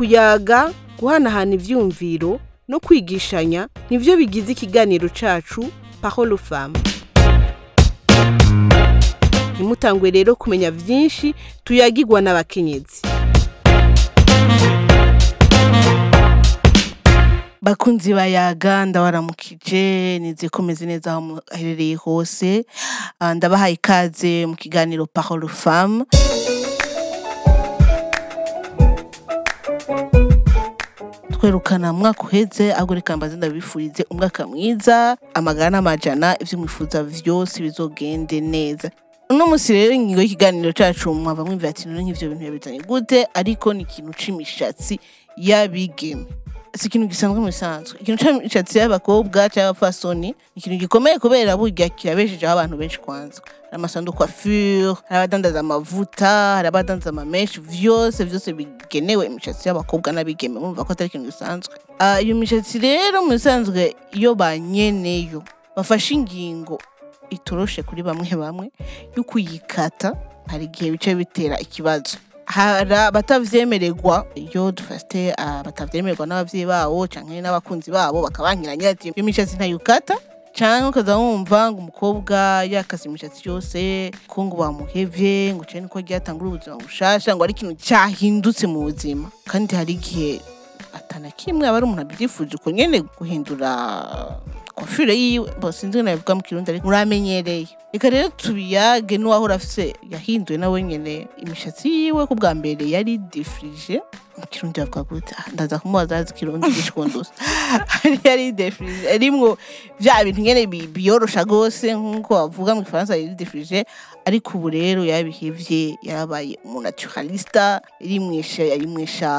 ukuyaga guhanahana ivyumviro no kwigishanya nivyo bigize ikiganiro parole aux femmes ntimutangwe rero kumenya vyinshi tuyagirwa n'abakenyezi. Bakunzi bayaga ndabaramukije nize ko meze neza aho muherereye hose. Ah, ndabahaye ikaze mu kiganiro parole aux femmes twerukana umwaka uheze ahubwo reka mbaze ndabifurize umwaka mwiza amagara n'amajana ivyo mwifuza vyose bizogende neza. Uno musi rero ingingo y'ikiganiro cacu mwava mwumvira ati none nk'ivyo bintu yabizanye gute ariko ni ikintu c'imishatsi y'abigeme. Si ikintu gisanzwe mu bisanzwe. Ikintu c'imishatsi y'abakobwa c'abapfasoni ni ikintu gikomeye kubera burya kirabeshejeho abantu benshi kwanza. Hari amasandu coiffure hari abadandaza amavuta hari abadandaza amamenshi vyose vyose bigenewe imishatsi y'abakobwa n'abigeme. Murumva ko atari ikintu gisanzwe. Ah, iyo mishatsi rero mu bisanzwe iyo banyeneyo bafashe ingingo itoroshe kuri bamwe bamwe yo kuyikata hari igihe bice bitera ikibazo. Hari abatavyemererwa iyo dufate abatavyemererwa n'abavyeyi babo canke n'abakunzi babo bakabankiranya ati iyo mishatsi ntayukata. Canke ukaza wumva ngo umukobwa yakase imishatsi yose ko ngo bamuhevye ngo cane ko ryatangura ubuzima bushasha ngo ari ikintu cyahindutse mu buzima. Kandi hari igihe atana kimwe aba ari umuntu abyifuje uko nyene guhindura kofure yiwe bo sinzi nabivuga mu kirundi ariko muramenyereye reka rero tubiyage n'uwahora afise yahinduye nawe nyene imishatsi yiwe ko bwa mbere yari defrige mu kirundi bavuga gute ndaza kumubaza azi ikirundi gikunduza yari defrige arimwo vya bintu nyene bi- biyorosha gose nk'uko bavuga mu gifaransa yari defrige ariko ubu rero yabihevye yarabaye umunaturalista yarimwesha yarimwesha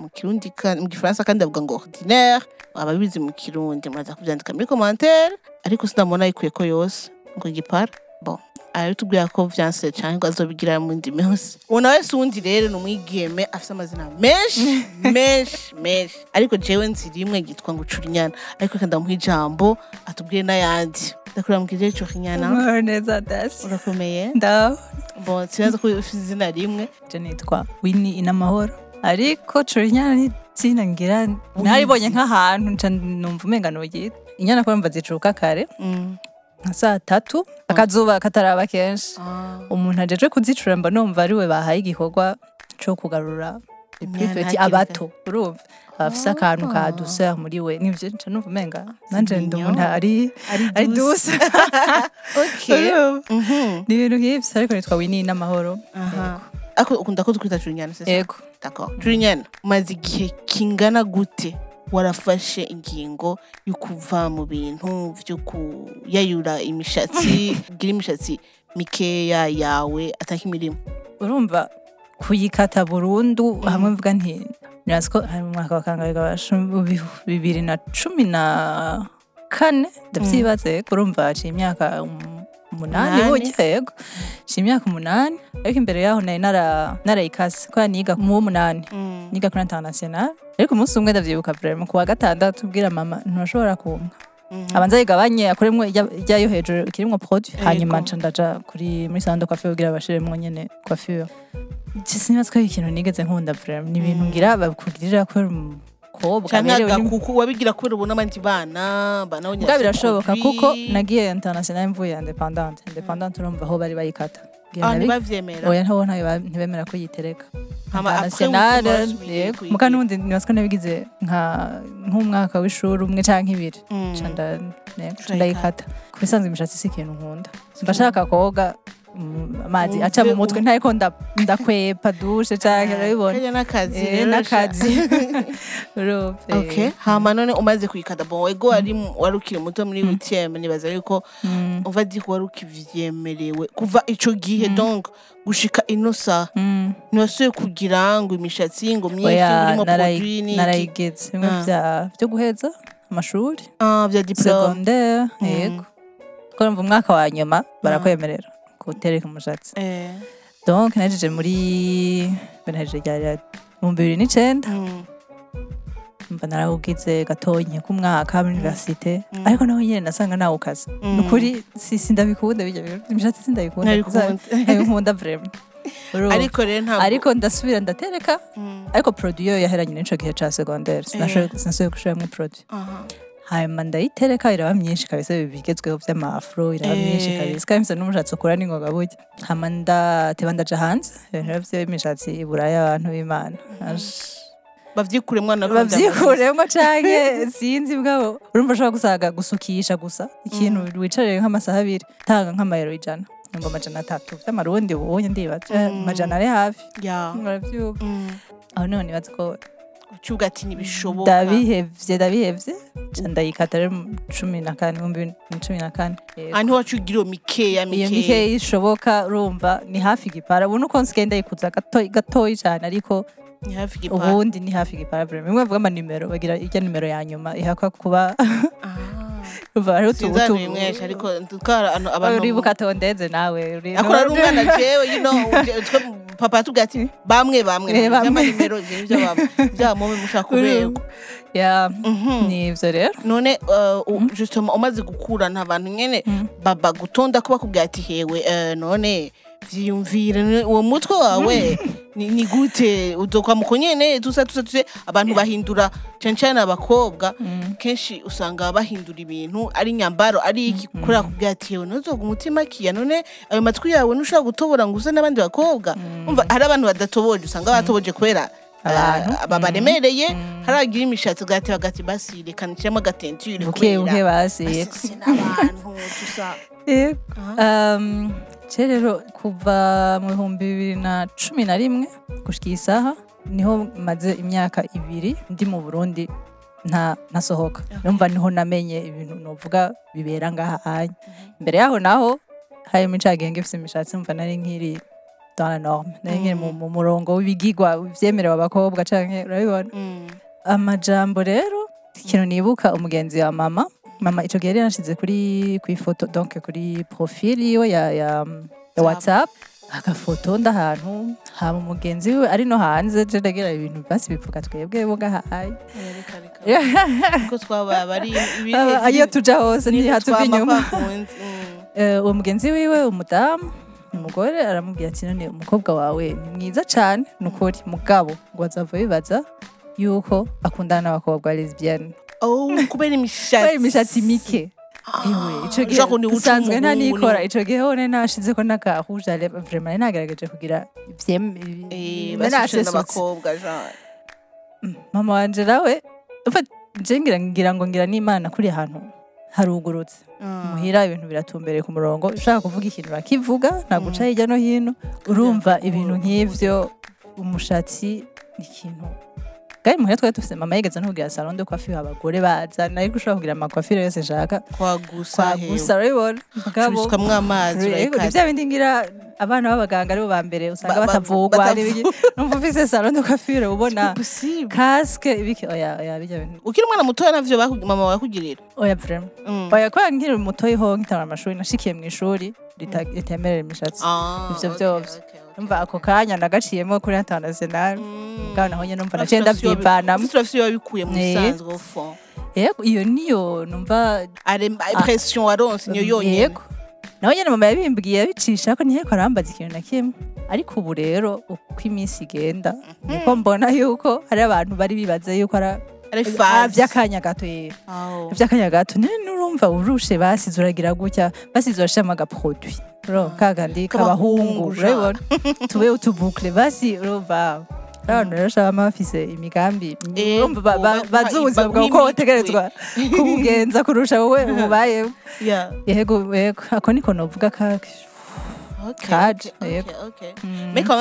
mu kirundi mu gifaransa kandi avuga ngo ordinaire ababizi mu kirundi muraza kuvyandika muri commentaire. Ariko sinabona ayikuye ko yose ngo gipara bon. Aratubwira ko vyanse canke ngo azobigira mu ndimi hose uwo nawe si rero ni umwigeme afise amazina menshi menshi menshi. Ariko jewe nzi rimwe ryitwa ngo curinyana ariko reka ndamuha ijambo atubwire n'ayandi. Ndakuramukije curinyana Amahoro neza dasi. Urakomeye? Ndaho. Bon sinazi ko ufise izina rimwe. Je nitwa Winnie inamahoro. Ariko curinyana ni izina ngira naribonye nk'ahantu numva umenga noyita inyana ko mva zicuka kare. Mm. Nka saa tatu akazuba kataraba kenshi. Ah. umuntu ajeje kuzicura mba numva ari we bahaye igikorwa co kugarura hakiri abato. urumva? Abafise akantu ka Ah. douceur muri we. Nivyo nca numva umenga. Nanje ndi umuntu ari ari Urumva? Mhm. ni ibintu nk'ivyo ariko nitwa Winnie n'amahoro. Ukunda ko c'est ça? yego. D'accord. Julienne, umaze igihe kingana gute? Warafashe ingingo yo kuva mu bintu vyo kuyayura imishatsi gira imishatsi mikeya yawe ataka imirimo. Urumva kuyikata burundu hamwe mvuga nti nirazi ko hari mu mwaka wa kangahe gabasha bibiri na cumi na kane ndavyibaze urumva haciye imyaka um- umunani. burya yego imyaka umunani ariko imbere yaho nari nara- narayikase kubera niga mu w'umunani. Niga kuri international. Ariko umunsi umwe ndavyibuka vraiment ku wa gatandatu bwira mama ntushobora kumpa. Abanza yigabanye akoremwo irya- iryayo hejuru ikirimwo produit hanyuma nca ndaja kuri muri sando coiffure kugira bashiremwo nyene coiffure. Sinibaza ko ikintu nigeze nkunda vraiment ni ibintu ngira bakugirira uri umukobwa agakuku wabigira kubera ubona abandi bana bana birashoboka kuko nagiye international mvuye independante independante urumva aho bari bayikata. Ngira ah oya ba- ntibemera ko yitereka kuyigira. muka nubundi nibaza ko nabigize nk'umwaka w'ishuri umwe canke ibiri. Ndayikata ku bisanzwe imishatsi si ikintu nkunda. Mba shaka koga. Amazi aca mu mutwe ntariko nda- ndakwepa dushe canke urabibona Kajya n'akazi Eh, rero n'akazi urumva eh. Okay, hama none umaze kuyikata. Bon wego wari mu- wari ukiri muto muri UTM nibaza yuko Mm, uva di wari ukivyemerewe. Kuva ico gihe donc gushika ino saha mm. ntiwasubiye kugira ngo imishatsi ngo myinshi irimo produit n'iki. narayigeze bimwe Ah. vya- vyo guheza amashuri ah vya diplome secondaire Mm. yego. Ko umwaka wa nyuma barakwemerera. Kutereka umushatsi eh. Donc nahejeje muri nahejeje rya mu bibiri n'icenda. Mm, mba narawugize gatonye k'umwaka muri universite Mm. ariko naho nyene nasanga nawukaze Mm. ni ukuri si sindabikunda bijya imishatsi sindabikunda ntabikunda ntabikunda Urumva? ariko rero ntabwo ariko ndasubira ndatereka. Ariko produit yo yaheranye n'ico gihe ca secondaire. Sinashoboye sinashoboye gushiramwo produit. Hanyuma ndayitereka iraba myinshi kabisa bigezweho vy'amafro iraba Eh. myinshi kabisa kandi mfise n'umushatsi ukura n'ingoga burya hama ndateba ndaja hanze ibintu vy'imishatsi iburaya abantu b'imana Ash. bavyikuremwo na bavyikuremwo canke sinzi bwabo. Urumva ushobora gusanga gusukisha gusa. Ikintu wicarire nk'amasaha abiri tanga nk'amayero ijana. Ngo amajana atatu. Vy'amarundi ubunye ndibaza. Mm. amajana ari hafi. Ya muravyuka Mm. aho ni ho nibaza ko ucuga ati ntibishoboka ndabihevye. Ndabihevye ndayikata rero cumi na kane ibihumbi bibiri na cumi na kane. Niho wacugira iyo mikeya iyo mikeya. mikeya ishoboka urumva ni hafi igipara. Ubu nuko nsigaye ndayikuza gatoyi cane ariko ni hafi igipara. ubundi ni hafi igipara. Vraiment bimwe bavuga amanimero bagira irya nimero ya nyuma. Ihakwa kuba abantu uribuka tondeze nawe akora ari umwana jewe uje- twe papa yatubwiye ati bamwe bamwe Eh, by'amanimero by'amubi mushaka Mhm. ni ivyo rero none uh, u- justement umaze gukura nta bantu nyene Mm. baba gutonda ko bakubwira ati hewe. Eh, none vyiyumvire none uwo mutwe wawe. Ni, gute? Uzokwamuko nyene tusa tusa tuse abantu bahindura cane cane abakobwa Mm. kenshi usanga bahindura ibintu ari nyambaro ari iki kubera kubwira ati hewe ntuzoga umutima kiya. None ayo matwi yawe ntushobora gutobora ngo uze n'abandi bakobwa. Umva hari abantu badatoboje usanga batoboje kubera aba baremereye haragira imishatsi ugahita bagati basi reka nshyiramo agatenture buke buke basi si n'abantu dusa Je rero kuva mu bihumbi bibiri na cumi na rimwe gushika iyi saha ni ho maze imyaka ibiri ndi mu burundi nta ntasohoka numva ni ho namenye ibintu novuga bibera ngaha anya imbere yaho naho hari imicagenge ifise imishatsi mva nari nkiri dans la norme. Nari nkiri mu- mu murongo w'ibigigwa vyemerewe abakobwa canke urabibona. Amajambo rero ikintu nibuka umugenzi wa mama mama ico gihe yari yanashize kuri kuri foto donc kuri profile yiwe ya ya, ya whatsapp. Agafoto ndahantu hama umugenzi wiwe ari no hanze je ndagira ibintu basi bivuga twebwe bo ngahaye ko twabaye Aba- iyo tuja hose ntihatuva inyuma. Eh, uwo mugenzi wiwe umudamu umugore aramubwira ati none umukobwa wawe ni mwiza cane. Ni ukuri mugabo ngo azava bibaza yuko akundana n'abakobwa lesbienne. Kubera kubera imishatsi imishatsi mike. Ewe, ico gihe ushaka ni uca usanzwe nta nikora ni- ico gihe hone nashizeko n'akahuje vraiment nagerageje kugira Eh, n'abakobwa Mm, mama wanje nawe ngira ngira ngo ngira n'imana kuri ahantu harugurutse. Mm. muhira ibintu biratumbereye ku murongo ushaka kuvuga ikintu bakivuga nta guca hirya no hino urumva ibintu nk'ivyo umushatsi ni ikintu kandi muhira twari dufise mama yigeze ntubwira salon de coiffure abagore baza ariko ushobora kugira amakwafire yose nshaka. Kwagusa kwagusa urabibona? Mugabo. Curiswamwo amazi bya bindi ngira abana b'abaganga ari bo ba mbere usanga Ba- ba- batavugwa numva ufise salon de coiffure ubona. Kaske ibiki oya oya bijya bintu ukiri umwana mutoya navyo mama wawe yakugirira oya vraiment. Mm. oya kubera nkiri mutoyi ho nkitara amashuri nashikiye mu ishuri ritemerera imishatsi. Ah, ivyo vyose. Numva ako kanya nagaciyemo kuri international Mm. bwana naho nyene numva naciye urafise iyo- ndavyivanamo urafise urafise iyo wabikuye mu bisanzwe fond? Yego iyo niyo numva Are- impression waronse niyo yonyene yego. Nawe nyene mama yabimbwiye yabicisha ko ntiyariko arambaza ikintu na kimwe. Ariko ubu rero uko iminsi igenda niko mbona yuko hari abantu bari bibaza yuko ari ah, vy'akanya gato yera Aho. vy'akanya gato none urumva? Urushe basize uragira gutya basize urashiramo agaproduit urumva kakandi K'abahungu, urabibona tube utubukle basi urumva abantu rero shaba bafise imigambi Eh, bazi ubuzima bwawe ko bw'imitwe. wotegerezwa kubugenza kurusha wowe ubayeho yego yego ako niko novuga Kaje, okay, yego. okay, okay. Mm. Mais quand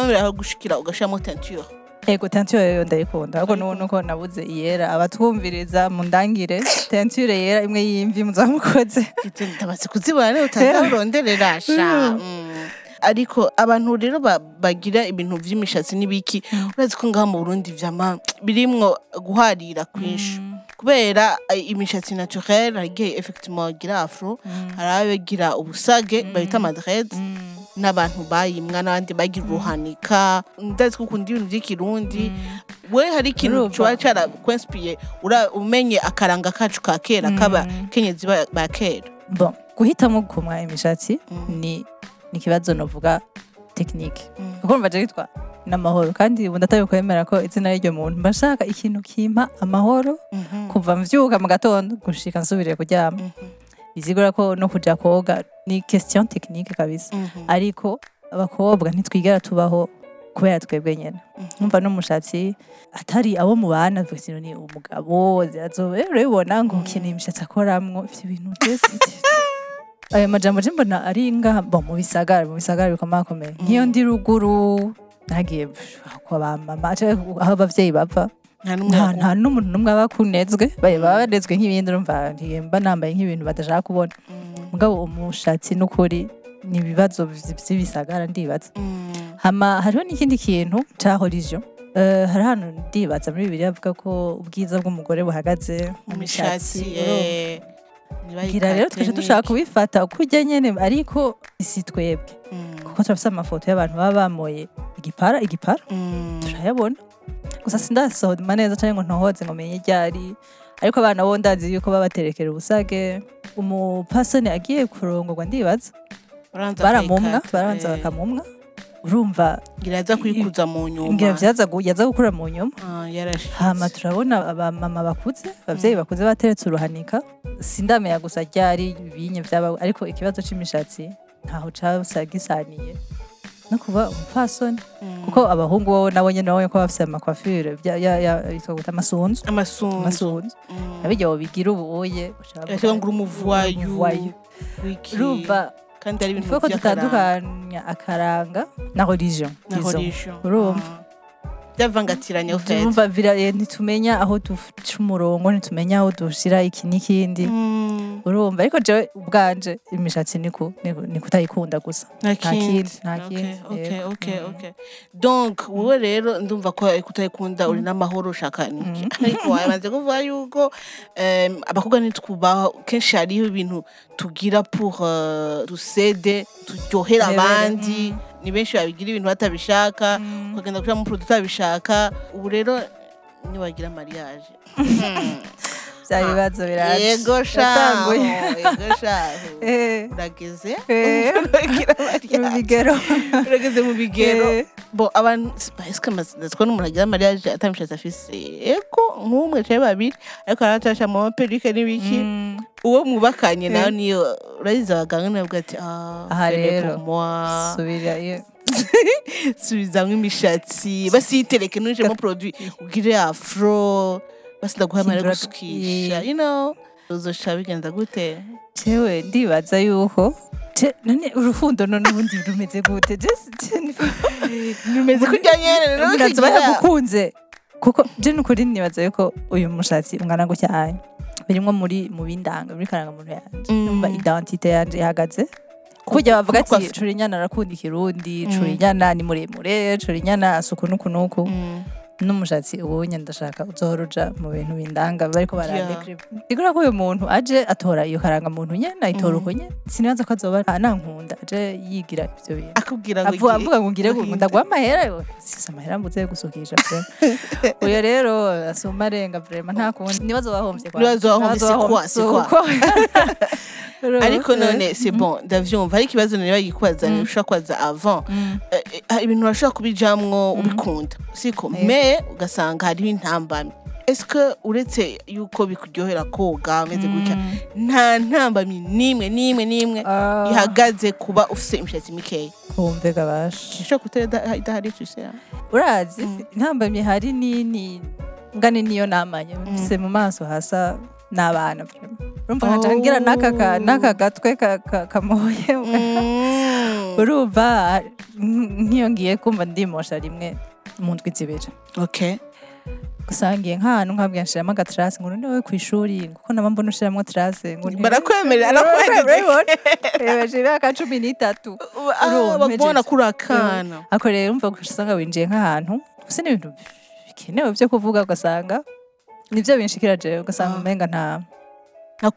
yego tenture yo ndayikunda. Nubu nuko nabuze iyera. Abatwumviriza mundangire tenture yera imwe y'imvi muzamukoze. Ite ndabaze kuzibona rero utaza uronderera Mm. ariko abantu rero ba- bagira ibintu vy'imishatsi n'ibiki urazi ko ngaha mu Burundi vyama birimwo guharira kwinshi kubera eh, imishatsi naturelle harigihe effectivement bagira afro hari abagira ubusage babita madred n'abantu bayimwa n'abandi bagira uruhanika. Ndazi ko ukunda ibintu vy'ikirundi we hari ikintu carakwenspiye ura- umenye akaranga kacu ka kera kaba kenyezi ba kera. Guhitamo kumwa imishatsi ni ni ikibazo novuga tekinike Mm. kuko numva je yitwa n'amahoro kandi ubu ndataye kwemera ko izina ry'iryo muntu mba nshaka ikintu kimpa amahoro Mhm. kuva mvyuka mu gatondo gushika nsubiriye kuryama. Mhm. bizigura ko no kuja koga ni question technique kabisa Mhm. ariko abakobwa ntitwigera tubaho kubera twebwe nyene Mhm. numva n'umushatsi atari abo mu bana twese ni umugabo urabibona ngo ukeneye imishatsi akoramwo ivyo bintu byose ayo majambo je mbona ari ngaha mu bisagara mu bisagara bikomakomeye nk'iyo ndi ruguru nagiye kwa ba mama aho abavyeyi bava nta n'umuntu n'umwe aba akunezwe. Baba banezwe nk'ibindi urumva mba nambaye nk'ibintu badashaka kubona. Mm. mugabo umushatsi n'ukuri ni ibibazo vy'ibisagara ndibaza. Mm. hariho n'ikindi kintu ca horizon Uh, hari hano ndibaza muri bibiri avuga ko ubwiza bw'umugore buhagaze mu mishatsi eh. Ngira rero twaje dushaka kubifata uko ujya nyene ariko si twebwe. Mm. kuko turafise amafoto y'abantu baba bamoye igipara igipara. Turayabona. Gusa sindasohoma neza cyangwa ngo ntohoze ngo menye ryari ariko abana bo ndazi yuko babaterekera ubusage. Umupasoni agiye kurongorwa ndibaza. Baramumwa baranza eh. bakamumwa. Urumva ngira aza kwikuza mu nyuma. Yaza gukura mu nyuma. Ah, hama turabona abamama bakuze abavyeyi bakuze bateretse uruhanika. Sindamenya gusa ryari ibinye vyaba ariko ikibazo c'imishatsi ntaho casa gisaniye no kuba umupfasoni. Mm. kuko abahungu bo nabo nyene nabo ko bafise amakwafire yitwa guta amasunzu? Amasunzu. Amasunzu. Mm. abijya bigira ubuye Ashaka ngo uri umuvuwayu urumva kandi ari ibintu dutandukanya akaranga na religion. Urumva? Byavangatiranye ufite eh, ntitumenya aho duca umurongo ntitumenya aho dushira iki n'ikindi. Urumva. Ariko jewe ubwanje imishatsi ni kutayikunda gusa. Nta kindi, nta kindi, Mm. donc wowe rero ndumva ko kutayikunda uri n'amahoro ushaka niki ariko wabanze kuvuga yuko abakobwa ntitwubaho kenshi hariho ibintu tugira pour euh, dusede turyohera Turebere, abandi. mm. ni benshi babigira ibintu batabishaka ukagenda kuri produit utabishaka. Ubu rero niwagira mariage. bya bibazo biraje yego shaho yego shaho urageze bigero urageze mu bigero bo abantu eske ndazi ko n'umuntu agira mariage atamishatsi afise ego nk'umwe cyangwa babiri ariko aratasha mu maperike n'ibiki uwo mwubakanye nawe niyo urayize abaganga nawe ati ah Aha rero. subira iyo subizamwo imishatsi basiyitereke nujemo produit. Ugire afro. Basi ndaguha amahera yo Hindura- gusukisha you know? Uzoca bigenza gute? Jewe ndibaza yuko none urukundo none ubundi rumeze gute? Rumeze kurya nyene ukigira- yagukunze kuko je nukuri nibaza yuko uyu mushatsi ungana gutya birimwo muri mu bindanga muri karanga muntu yanje. Mm. numva identite yanje ihagaze. Kujya bavuga ati curinyana arakunda ikirundi Mm. curinyana ni muremure curinyana asuku nuku nuku. Mm. N'umushatsi ubunye ndashaka uzohora uja mu bintu bindanga bariko Yeah. barandekriva bigura ko uyu muntu aje atora iyo karanga muntu nyene ayitora Mm. uko nyene. Sinibaza ko azoba nankunda aje yigira ivyo bintu. Akubwira ngo avuga avuga ngo ngire ngo ndaguha amahera yo. Sisa amahera mbuze gusukisha vrema uyo rero asuma arenga vrema nta kundi. Nibazo wahomvye kwa Nibazo wahomvye, quoi? ariko none c'est bon ndavyumva hari ikibazo nari bagikubaza Mm. ushobora kubaza avant. Mm. Eh, eh, ibintu urashobora kubijamwo ubikunda siko Yego. me ugasanga hariho intambamyi. Eske uretse yuko bikuryohera koga ameze gutya nta ntambamyi n'imwe n'imwe n'imwe ihagaze kuba ufise imishatsi mikeya? Kumve gabasha ishobora kutera ida- idahari tuse urazi Mm. intambamyi hari nini ngani niyo namanye. Mfise mu maso hasa n'abana vrema urumva nkaca ngira n'aka ka- Oh. gatwe ka- ka- kamoye urumva nk'iyo ngiye kumva ndimosha rimwe mu ndwi zibiri. Okay. Gusa ngiye nk'ahantu nkabwira nshiramo agatrase ngo none wowe ku ishuri kuko naba mbona ngo ni- barakwemerera je imyaka cumi n'itatu. Bakubona kuri akana ako rero umva usanga winjiye nk'ahantu gusa ni ibintu bikenewe byo kuvuga ugasanga ni byo binshikira jewe ugasanga Ah. umenga nta nta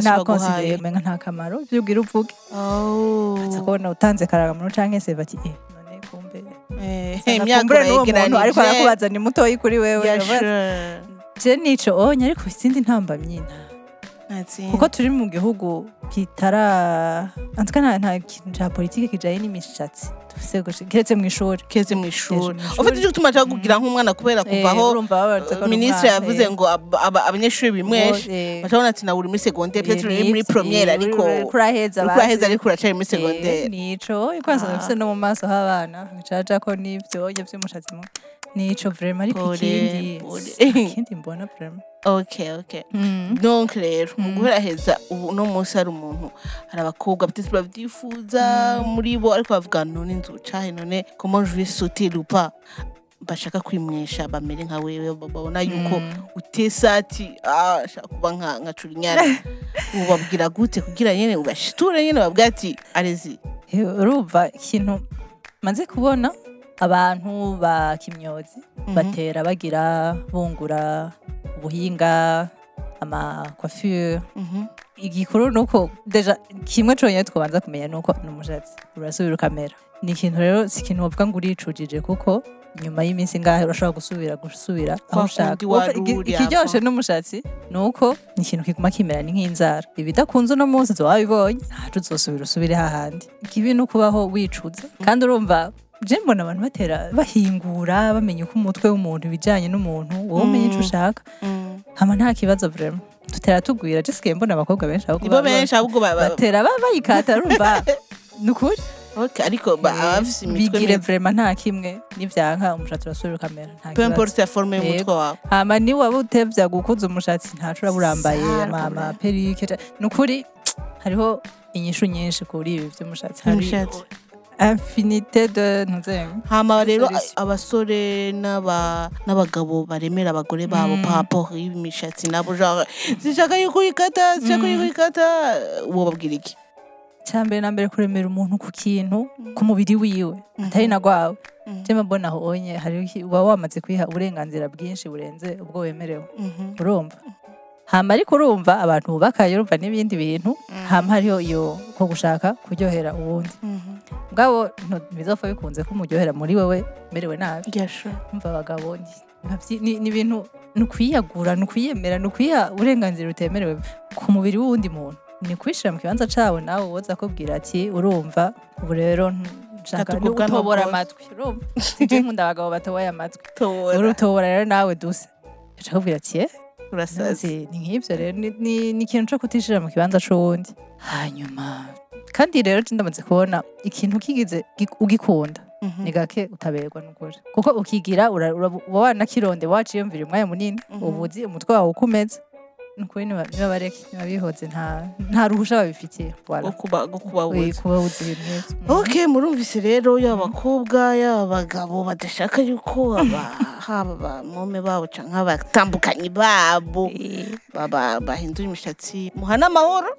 nta baguhaye considere umenga nta kamaro ibyo ubwira uvuge Oh. uza kubona utanze karangamuntu canke se bati eh none kumbe Eh, Usanga imyaka muntu ariko arakubaza ni mutoyi kuri wewe je nico onye ariko izindi ntambamyi nta. Kuko turi mu gihugu kitara nta kintu cya politiki kijanye n'imishatsi. Kiretse mu ishuri. Keze mu ishuri. Ufite icyo gutuma ashaka kugira nk'umwana kubera Eh, kuva aho minisitiri yavuze eh. ngo ab- aba- abanyeshuri bimweshe Eh, bacabona ati nawe uri muri segonderi peut-être uri muri ni byo, eh, ariko bazi. ariko uracari muri Eh, segonderi nico. Ikwanza Ah. bifise no mu maso h'abana bicaja ko vy'umushatsi mu nico vraiment ariko ikindi ikindi mbona vraiment. Okay okay Mm. donc rero mu Mm. guheraheza ubu no munsi hari umuntu hari abakobwa babyifuza muri bo ariko bavuga none nzucahe none comment je vais sauter le pas bashaka kwimwesha bamere nka wewe babona yuko utesati ah shaka kuba nka curinyana ubabwira gute? Kugira nyene ubashiture nyene babwira ati arezi. Urumva ikintu maze kubona abantu ba kimyozi batera bagira bungura ubuhinga ama coiffure. Igikuru nuko deja kimwe conyine twabanza kumenya nuko ni umushatsi. Urasubira ukamera ni ikintu rero si ikintu wovuga ngo uricujije kuko nyuma y'iminsi ngahe urashobora gusubira gusubira aho ushaka. ikiryoshe n'umushatsi ni uko ni ikintu kiguma kimera ni nk'inzara. Ibidakunze uno munsi uzoba wabibonye ntaco uzosubira usubire hahandi. Ikibi ni ukubaho wicuza kandi urumva je mbona abantu batera bahingura bamenya uko umutwe w'umuntu ibijanye n'umuntu wowe umenya ico ushaka. Hama nta kibazo vraiment dutera tugwira je sigaye mbona abakobwa benshi ahubwo benshi ahubwo ba- ba- batera ba- bayikata urumva? Ni ukuri? Ariko ba- abafise imitwe bigire vraiment nta kimwe nivyanka umushatsi urasubira ukamera nta kibazo. importe la forme y'umutwe wawe hama ni waba utevya gukuza umushatsi ntaco uraba urambaye Sara, ama ama problème. perike ni ukuri hariho inyishu nyinshi kuri ibi vy'umushatsi. Infinité de hama rero abasore n'aba- n'abagabo baremera abagore babo Mm. rapport y'imishatsi nabo genre zishaka yuko uyikata zishaka Mm. yuko uyikata. Uwo babwira iki? Cyambere na mbere kuremera umuntu ku kintu ku mubiri wiwe atari na gwawe. Mhm. je mbona aho onye hari uba wamaze kwiha uburenganzira bwinshi burenze ubwo wemerewe. Mhm. urumva? Hama ariko urumva abantu bubakaye urumva n'ibindi bintu hama hariho iyo ko gushaka kuryohera uwundi. Mhm. bwabo ntibizopfa bikunze ko umuryohera muri wewe merewe nabi. Umva abagabo ni- ibintu ni ukwiyagura ni ukwiyemera ni ukwiha uburenganzira butemerewe ku mubiri w'uwundi muntu. Ni kwishira mu kibanza cawe nawe woza akubwira ati urumva ubu rero utobora amatwi. Urumva. Nkunda abagabo batoboye amatwi. Urutobora rero nawe duse akubwira ati urasaze Ati, ni nk'ibyo rero ni- ikintu cyo kutishira mu kibanza c'uwundi. Hanyuma. Kandi rero ndamaze kubona ikintu kigize gi- ugikunda. Mhm. ni gake utaberwa n'ukuri. Kuko ukigira uba wanakironde waciyumvira umwanya munini Mhm. uba uzi umutwe wawe uko umeze nukuri niba niba bareke niba bihoze nta nta ruhusha babifitiye. Go wala kuba go kuba Ui, wuzi kuba uzi ibintu nk'ivyo ok murumvise rero yaba abakobwa yaba abagabo badashaka yuko aba haba abamome babo cyangwa abatambukanyi babo bahindura imishatsi. Muhana amahoro.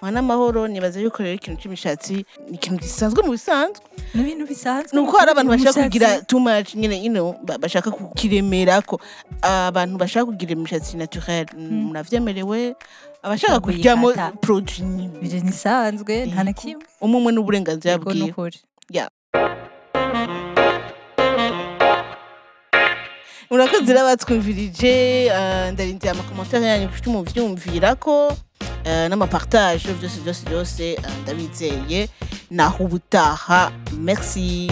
Muhana amahoro nibaza yuko rero ikintu cy'imishatsi ni ikintu gisanzwe mu bisanzwe. Ni ibintu bisanzwe. Ni uko hari abantu bashaka kugira too much nyine you know, ba- bashaka kukiremera ko abantu bashaka kugira imishatsi naturelle muravyemerewe abashaka Bakuyikata. kuryamo produit nyine biri nisanzwe nta na kimwe. Umwe umwe n'uburenganzira bwiwe. murakoze rero abatwumvirije eh, ndarindira amakomantere yanyu kuko muvyumvira ko n'amapartage byose byose byose ndabizeye naho ubutaha merci.